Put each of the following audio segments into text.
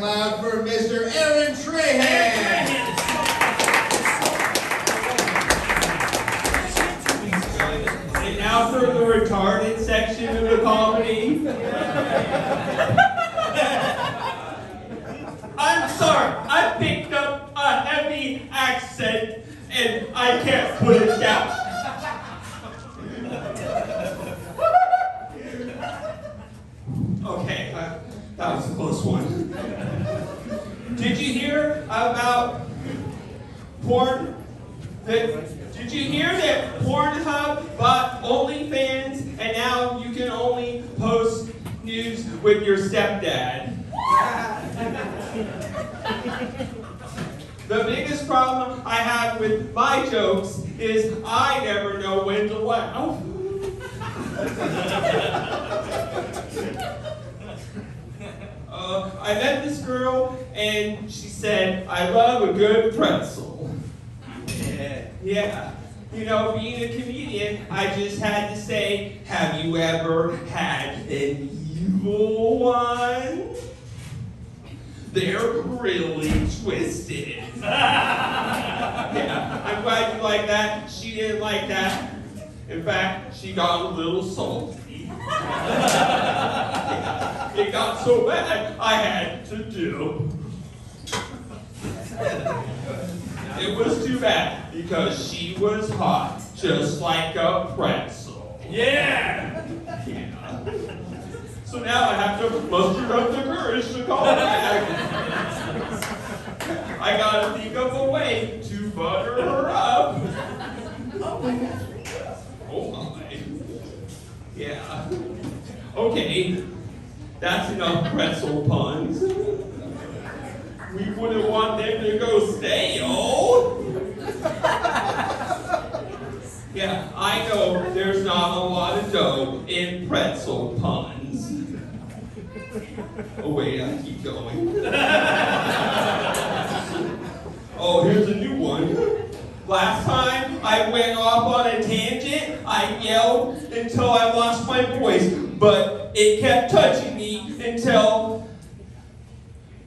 loud for Mr. Aaron Trahan. And now for the retarded section of the comedy. I'm sorry, I picked up a heavy accent and I can't put it down. Okay, uh, that was a close one. Did you hear about porn? That, did you hear that Pornhub bought OnlyFans and now you can only post news with your stepdad? the biggest problem I have with my jokes is I never know when to laugh. Uh, I met this girl and she said, I love a good pretzel. Yeah. Yeah. You know, being a comedian, I just had to say, have you ever had an evil one? They're really twisted. yeah, I'm glad you like that. She didn't like that. In fact, she got a little salty. yeah, it got so bad, I had to do. It was too bad because she was hot, just like a pretzel. Yeah! Yeah. So now I have to muster up the courage to call back. I gotta think of a way to butter her up. Oh my. Yeah. Okay, that's enough pretzel puns. We wouldn't want them to go stale. Yeah, I know there's not a lot of dough in pretzel puns. Oh wait, I keep going. oh, here's a new one. Last time I went off on a tangent, I yelled until I lost my voice, but it kept touching until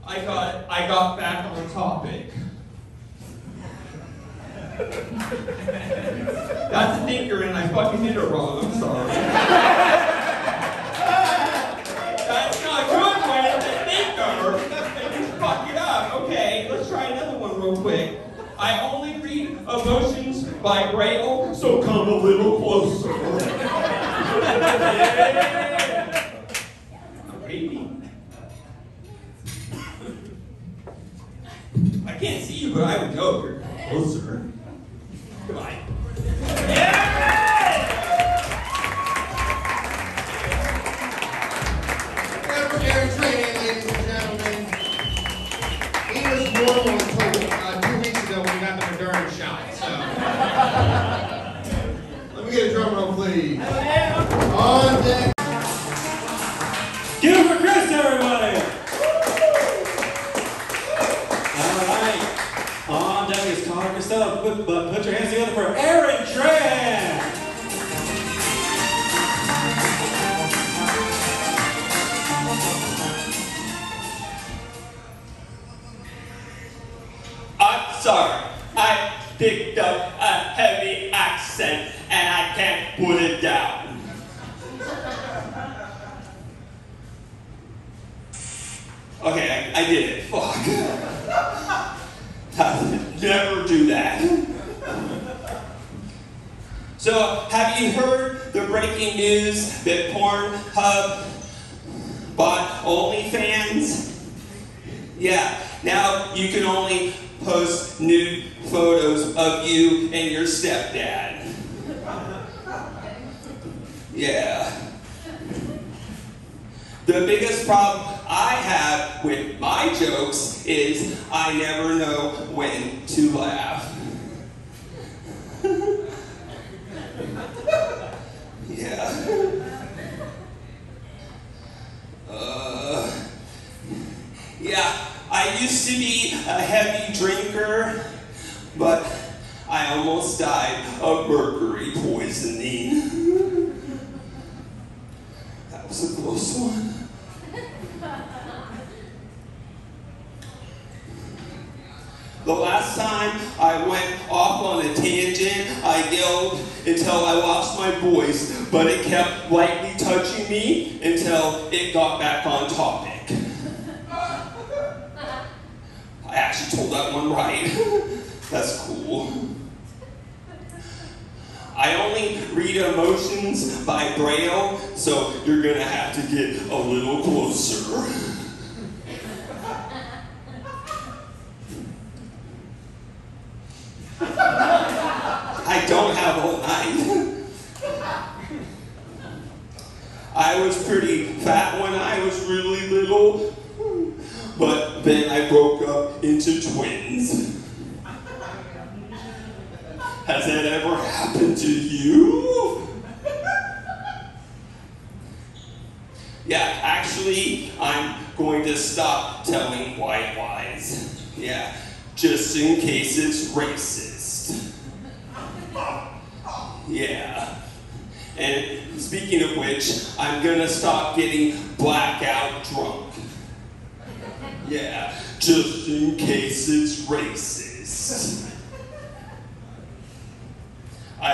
I got I got back on topic. That's a thinker and I fucking did it wrong, I'm sorry. That's not good when it's a thinker and you fuck it up. Okay, let's try another one real quick. I only read emotions by Braille, so come a little closer. Put it down. Okay, I, I did it. Fuck. I would never do that. So, have you heard the breaking news that Pornhub bought OnlyFans? Yeah, now you can only post nude photos of you and your stepdad. Yeah. The biggest problem I have with my jokes is I never know when to laugh. yeah. Uh, yeah, I used to be a heavy drinker, but I almost died of mercury poisoning. It's a close one. The last time I went off on a tangent, I yelled until I lost my voice, but it kept lightly touching me until it got back on topic. I actually told that one right. That's cool. I only read emotions by braille, so you're gonna have to get a little closer. I don't have all night. I was pretty fat when I was really little, but then I broke up into twins. Has that ever happened to you? Yeah, actually, I'm going to stop telling white lies. Yeah, just in case it's racist. Yeah. And speaking of which, I'm gonna stop getting blackout drunk. Yeah, just in case it's racist.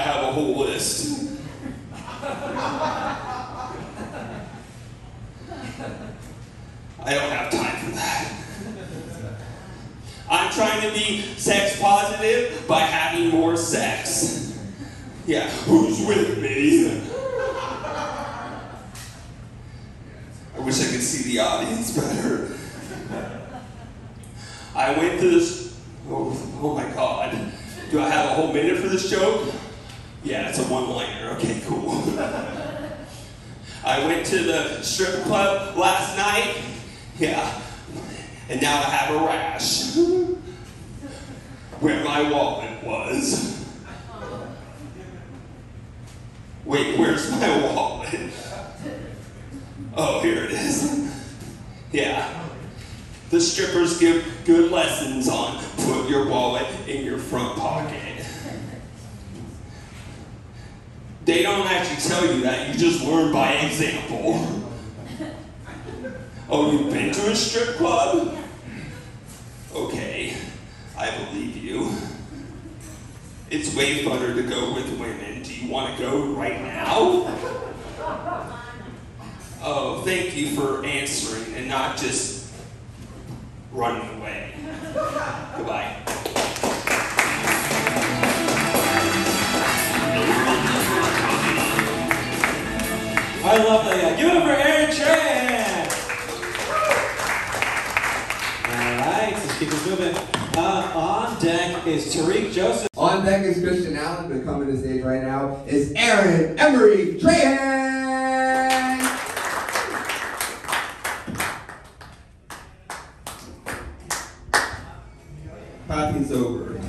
I have a whole list. I don't have time for that. I'm trying to be sex positive by having more sex. Yeah, who's with me? I wish I could see the audience better. I went to this. Oh, oh my god. Do I have a whole minute for this joke? Yeah, it's a one liner. Okay, cool. I went to the strip club last night. Yeah. And now I have a rash. Where my wallet was. Wait, where's my wallet? Oh, here it is. Yeah. The strippers give good lessons on put your wallet in your front pocket. They don't actually tell you that, you just learn by example. Oh, you've been to a strip club? Okay, I believe you. It's way funner to go with women. Do you want to go right now? Oh, thank you for answering and not just running away. Goodbye. I love that guy. Give it up for Aaron Trahan. All right, let's keep moving. Uh, on deck is Tariq Joseph. On deck is Christian Allen, but coming to stage right now is Aaron Emery Trahan. Party's over.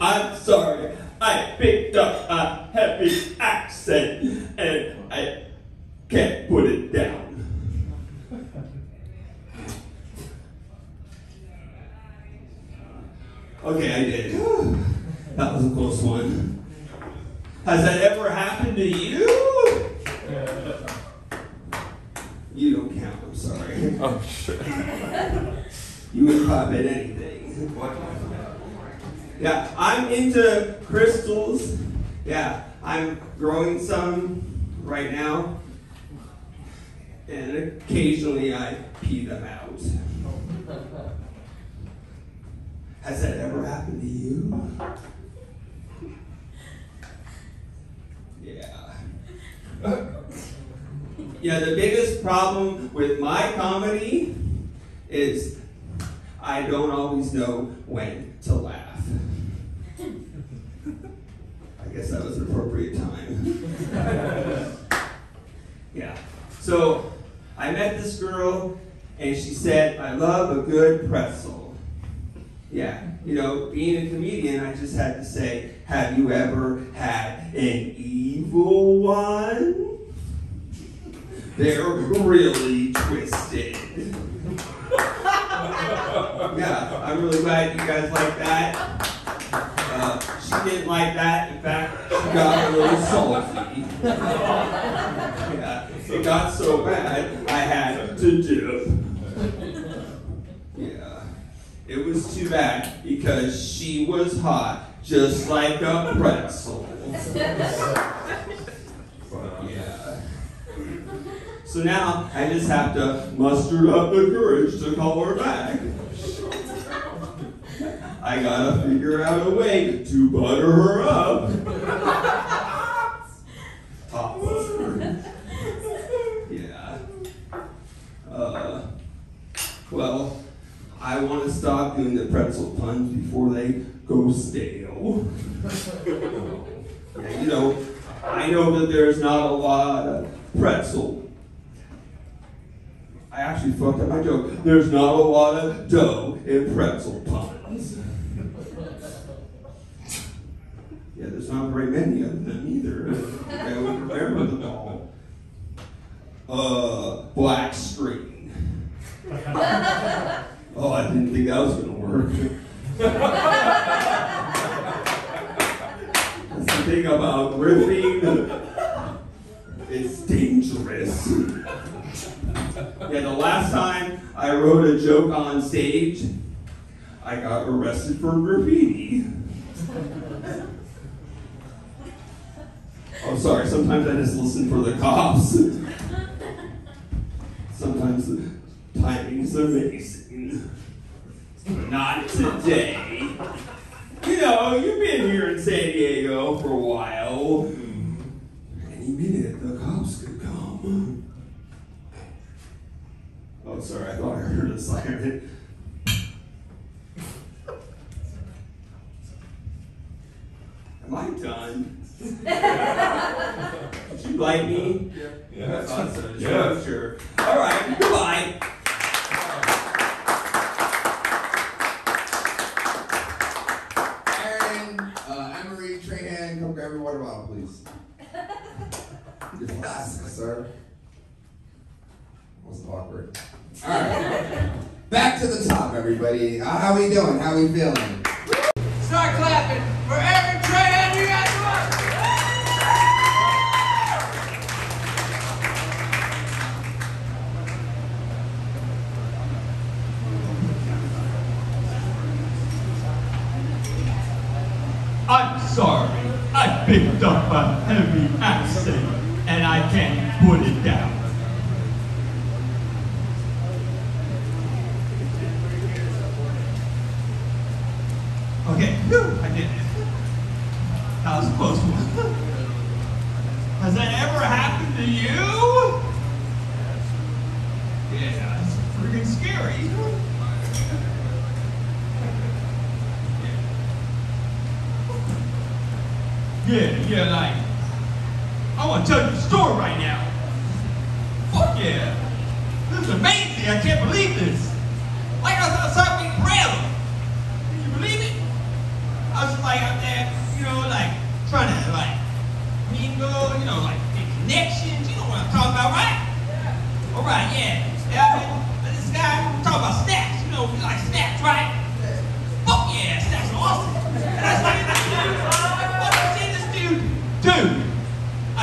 I'm sorry. I picked up a heavy accent and I can't put it down. Okay, I did. That was a close one. Has that ever happened to you? You don't count, I'm sorry. Oh, sure. You would pop at anything. Yeah, I'm into crystals. Yeah, I'm growing some right now. And occasionally I pee them out. Has that ever happened to you? Yeah. Yeah, the biggest problem with my comedy is I don't always know when to laugh. I guess that was an appropriate time. yeah. So I met this girl and she said, I love a good pretzel. Yeah, you know, being a comedian, I just had to say, have you ever had an evil one? They're really twisted. yeah, I'm really glad you guys like that. Uh, she didn't like that. In fact, she got a little salty. yeah, it got so bad, I had to dip. Yeah. It was too bad because she was hot, just like a pretzel. Yeah. So now I just have to muster up the courage to call her back. I gotta figure out a way to butter her up. Top. Yeah. Uh, well, I want to stop doing the pretzel puns before they go stale. yeah, you know, I know that there's not a lot of pretzel. Actually fucked up my joke. There's not a lot of dough in pretzel puns. Yeah, there's not very many of them either. I would remember them all. Uh, black screen. Oh, I didn't think that was gonna work. That's the thing about riffing. It's dangerous. Yeah, the last time I wrote a joke on stage, I got arrested for graffiti. Oh, sorry, sometimes I just listen for the cops. Sometimes the timing's amazing. Not today. You know, you've been here in San Diego for a while. Any minute, the cops could come. Oh, sorry, I thought I heard a siren. Am I done? Did you like me? Heavy accent and I can't put it down. Okay, whew, I did it.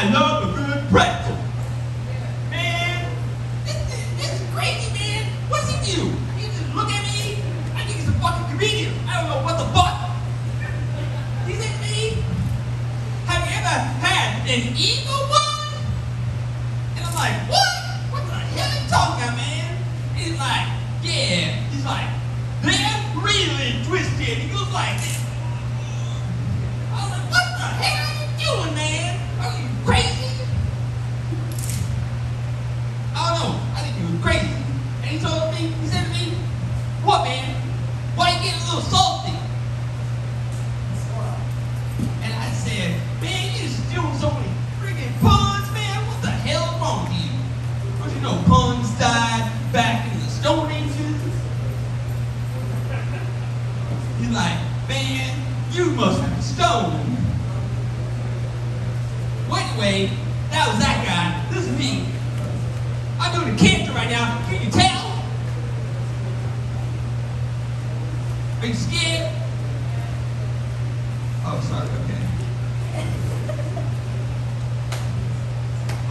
I you must be stoned. Well, anyway, that was that guy. This is me. I'm doing a character right now. Can you tell? Are you scared? Oh, sorry. Okay.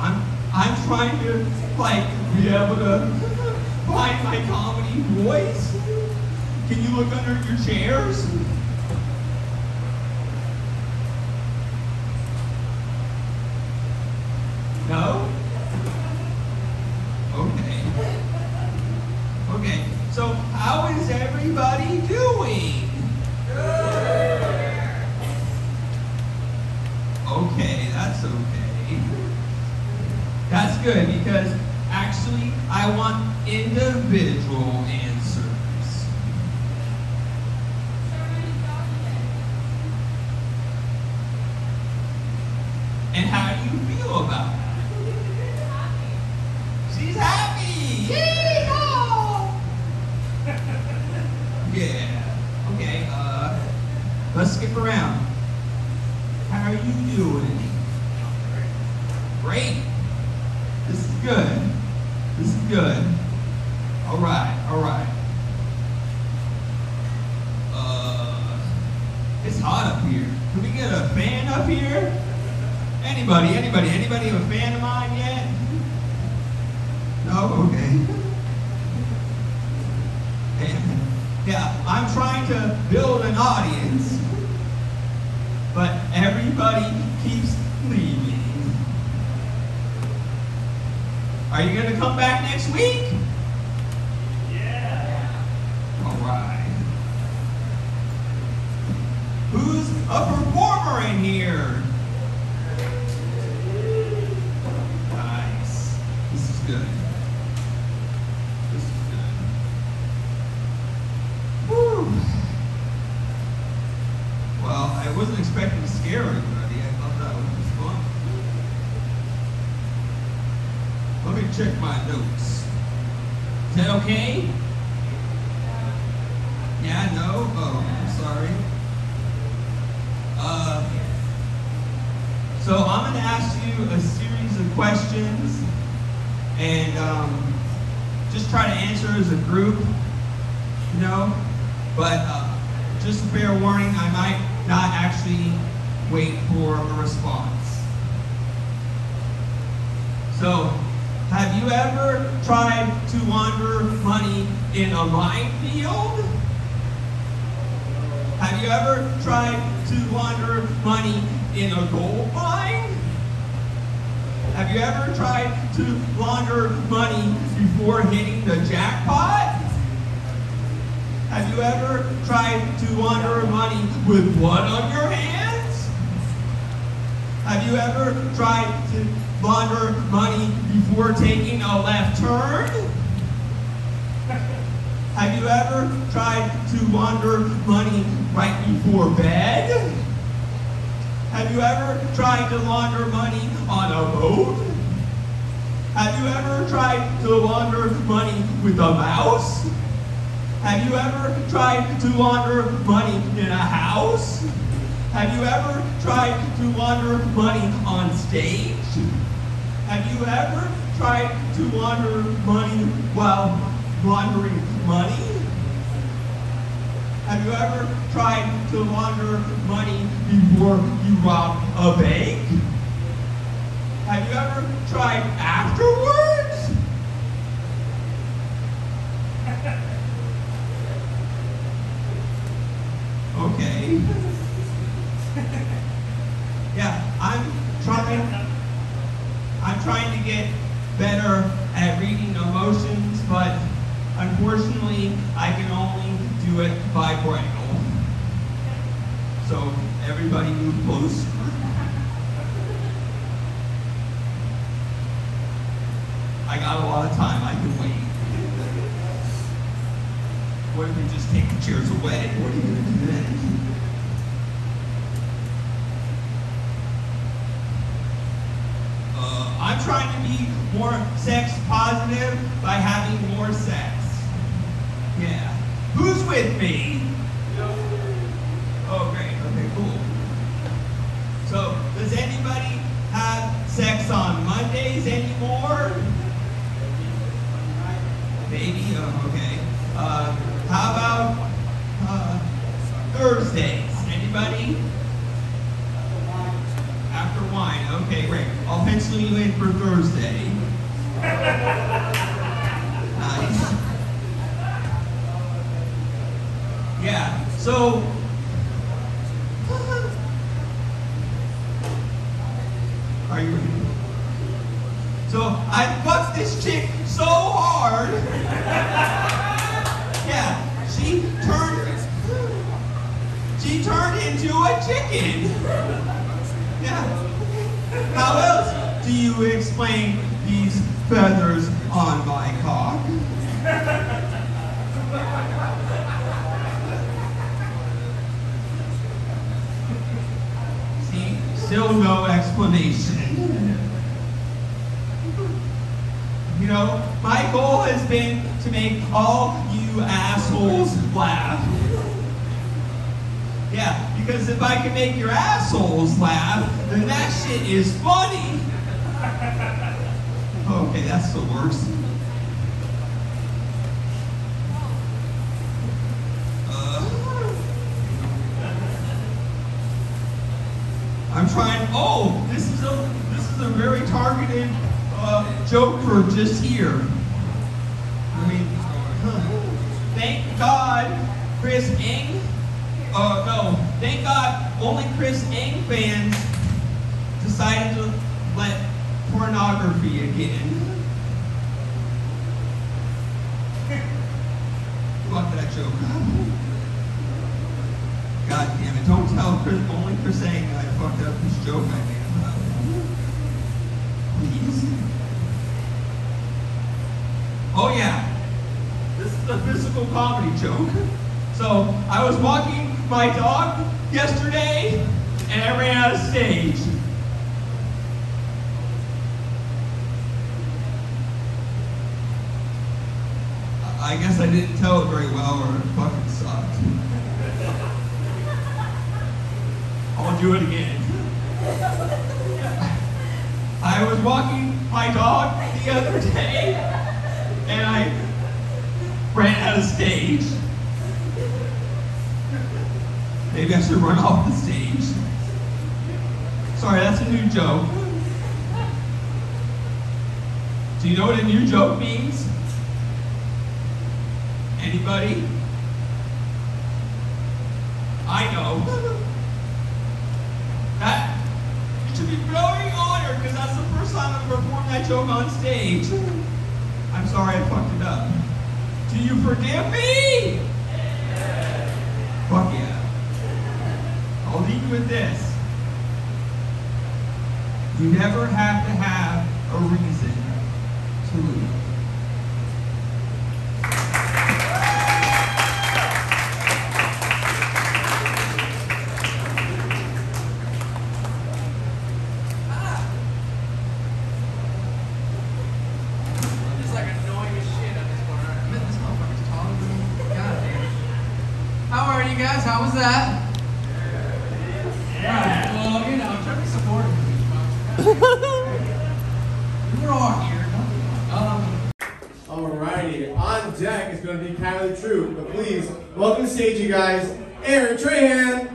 I'm I'm trying to like be able to find my comedy voice. Can you look under your chairs? No? Okay. Okay, so how is everybody doing? Okay, that's okay. That's good because actually I want individual answers. And how do you feel about that? Happy! Yeah. Okay, uh, let's skip around. How are you doing? Great. This is good. This is good. All right, all right. Uh, it's hot up here. Can we get a fan up here? Anybody, anybody, anybody have a fan of mine? No? Okay. And, yeah, I'm trying to build an audience, but everybody keeps leaving. Are you going to come back next week? Yeah. All right. Who's a performer in here? Nice. This is good. This is good. Whew. Well, I wasn't expecting to scare anybody. I thought that was fun. Let me check my notes. Is that okay? Yeah, no? Oh, I'm sorry. Uh, so I'm going to ask you a series of questions and um, just try to answer as a group, you know? But uh, just a fair warning, I might not actually wait for a response. So, you ever tried to launder money in a minefield? Have you ever tried to launder money in a gold mine? Have you ever tried to launder money before hitting the jackpot? Have you ever tried to launder money with blood on your hands? Have you ever tried to launder money before taking a left turn? Have you ever tried to launder money right before bed? Have you ever tried to launder money on a boat? Have you ever tried to launder money with a mouse? Have you ever tried to launder money in a house? Have you ever tried to launder money on stage? Have you ever tried to launder money while laundering money? Have you ever tried to launder money before you rob a bank? Have you ever tried afterwards? Okay. Yeah, I'm trying. I'm trying to get better at reading emotions, but unfortunately, I can only do it by braille. So everybody move close. I got a lot of time. I can wait. What if we just take the chairs away? What are you gonna do then? Uh, I'm trying to be more sex positive by having more sex. Yeah. Who's with me? Oh, great. Okay, cool. So, does anybody have sex on Mondays anymore? Maybe. Oh, okay. Uh, how about uh, Thursdays? Anybody? After wine. Okay, great. You in for Thursday. Nice. Yeah, So, are you ready? So I fucked this chick so hard. yeah, she turned. She turned into a chicken. Yeah. How you explain these feathers on my cock? See, still no explanation. You know, my goal has been to make all you assholes laugh. Yeah, because if I can make your assholes laugh, then that shit is funny. Okay, that's the worst. Uh, I'm trying. Oh, this is a this is a very targeted uh, joke for just here. I mean, thank God, Chris Eng. Uh, no, thank God, only Chris Eng fans decided to pornography again. That joke. God damn it! Don't tell Chris. Only for saying I fucked up this joke I made up. Please. Oh yeah, this is a physical comedy joke. So I was walking my dog yesterday, and I ran out of stage. I guess I didn't tell it very well, or it fucking sucked. I'll do it again. I was walking my dog the other day, and I ran out of stage. Maybe I should run off the stage. Sorry, that's a new joke. Do you know what a new joke means? Anybody? I know. That should be very honored because that's the first time I've performed that joke on stage. I'm sorry I fucked it up. Do you forgive me? Fuck yeah. I'll leave you with this. You never have to have a reason to leave. It's like annoying as shit on this corner. I bet this motherfucker's taller than me. God damn. How are you guys? How was that? Yeah. Well, you know, try to be supportive of each other. We're all here. Um, Alrighty, on deck is going to be Kylie True, but please welcome to stage, you guys, Aaron Trahan.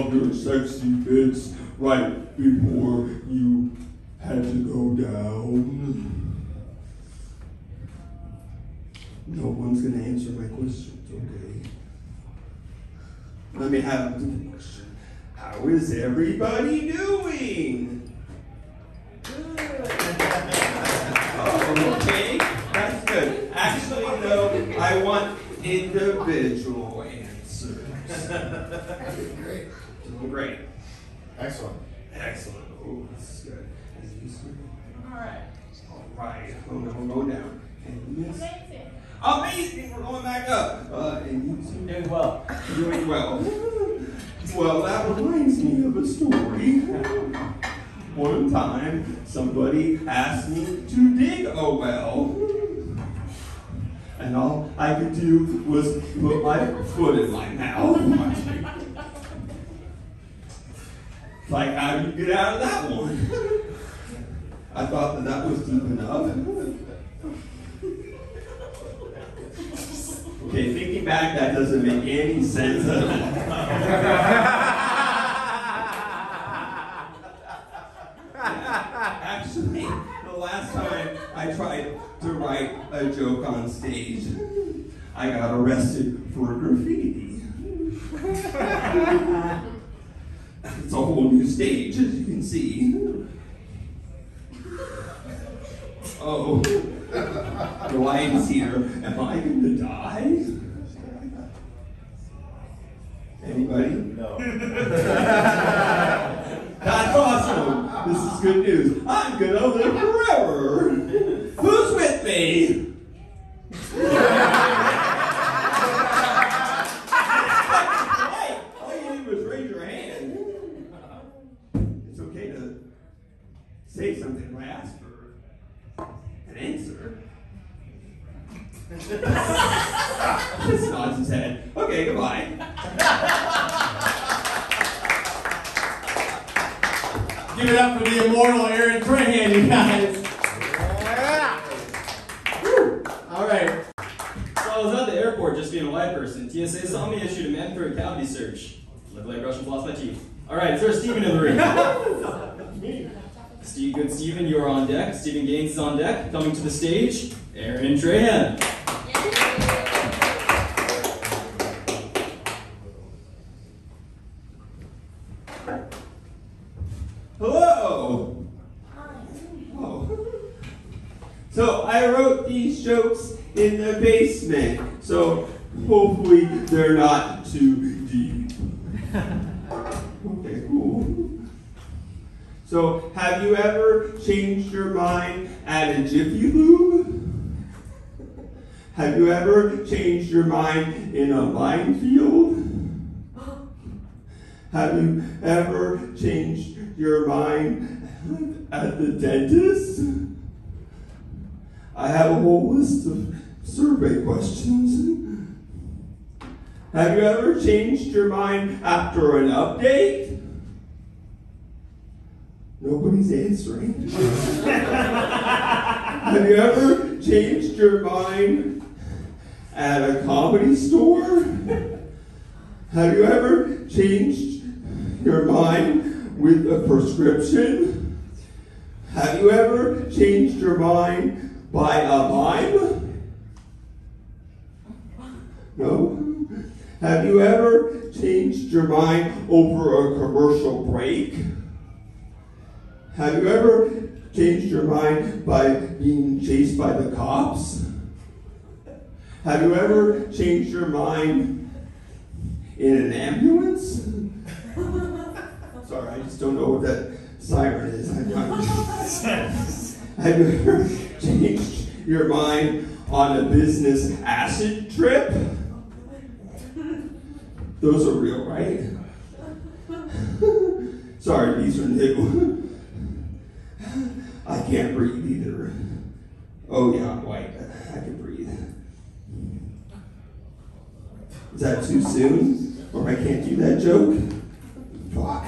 Of your sexy bits right before you had to go down? No one's gonna answer my questions, okay? Let me have a different question. How is everybody doing? Oh, okay. That's good. Actually, no, I want individual answers. Great. Doing great. Excellent. Excellent. Oh, this is good. And you, sir? All right. All right. Oh, no, go down. And you. Amazing. We're going back up. Uh, and you, sir? Doing well. Doing well. Well, that reminds me of a story. One time, somebody asked me to dig a well. and all I could do was put my foot in my mouth. Like, how do you get out of that one? I thought that that was deep enough. Okay, thinking back, that doesn't make any sense at all. Actually, the last time I tried to write a joke on stage, I got arrested for graffiti. it's a whole new stage, as you can see. Oh, the lion's here. Am I going to die? Anybody? No. answer. Just nods his head. Okay, goodbye. Give it up for the immortal Aaron Trahan, you guys. Woo. All right. So I was at the airport just being a white person. TSA saw me issued a mandatory cavity search. Looked like Russian flossed my teeth. All right, is there a Steven in the room? Steve, good Steven, you are on deck. Stephen Gaines is on deck. Coming to the stage, Aaron Trahan. Hello. Oh. So I wrote these jokes in the basement, so hopefully they're not too deep. Okay, cool. So have you ever changed your mind at a Jiffy Lube? Have you ever changed your mind in a minefield? Have you ever changed your mind at the dentist? I have a whole list of survey questions. Have you ever changed your mind after an update? Nobody's answering. have you ever changed your mind at a comedy store? Have you ever changed your mind with a prescription? Have you ever changed your mind by a mime? No? Have you ever changed your mind over a commercial break? Have you ever changed your mind by being chased by the cops? Have you ever changed your mind in an ambulance? Sorry, I just don't know what that siren is. Have you ever changed your mind on a business acid trip? Those are real, right? Sorry, these are new. I can't breathe either. Oh yeah, I'm white. I can breathe. Is that too soon? Or I can't do that joke? Fuck.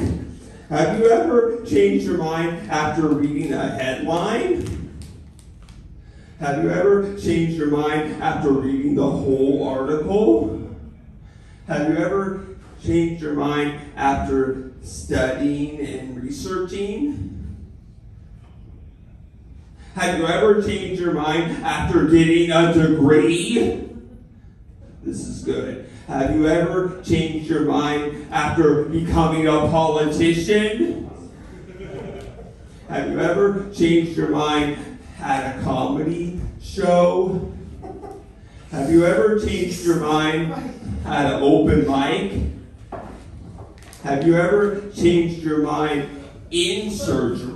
Have you ever changed your mind after reading a headline? Have you ever changed your mind after reading the whole article? Have you ever changed your mind after studying and researching? Have you ever changed your mind after getting a degree? This is good. Have you ever changed your mind after becoming a politician? Have you ever changed your mind at a comedy show? Have you ever changed your mind at an open mic? Have you ever changed your mind in surgery?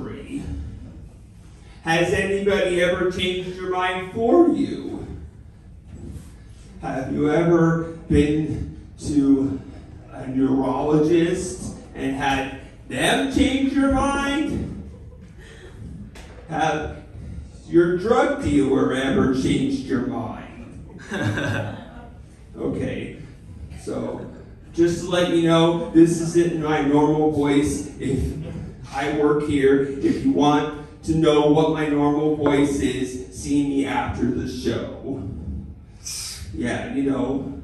Has anybody ever changed your mind for you? Have you ever been to a neurologist and had them change your mind? Have your drug dealer ever changed your mind? Okay, so just to let you know, this isn't my normal voice. If I work here, if you want to know what my normal voice is, see me after the show. Yeah, you know,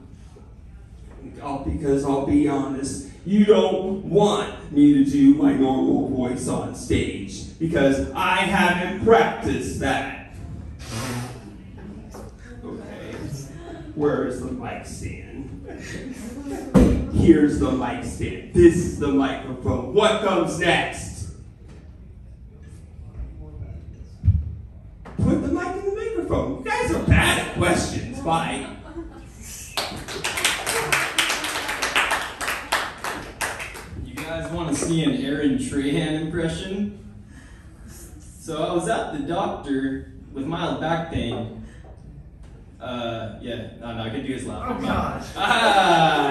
I'll, because I'll be honest, you don't want me to do my normal voice on stage because I haven't practiced that. Okay, where is the mic stand? Here's the mic stand. This is the microphone. What comes next? Put the mic in the microphone. You guys are bad at questions. Bye. You guys want to see an Aaron Trahan impression? So I was at the doctor with mild back pain. Uh, yeah, no, no, I could do his laugh. Oh, gosh. Ah!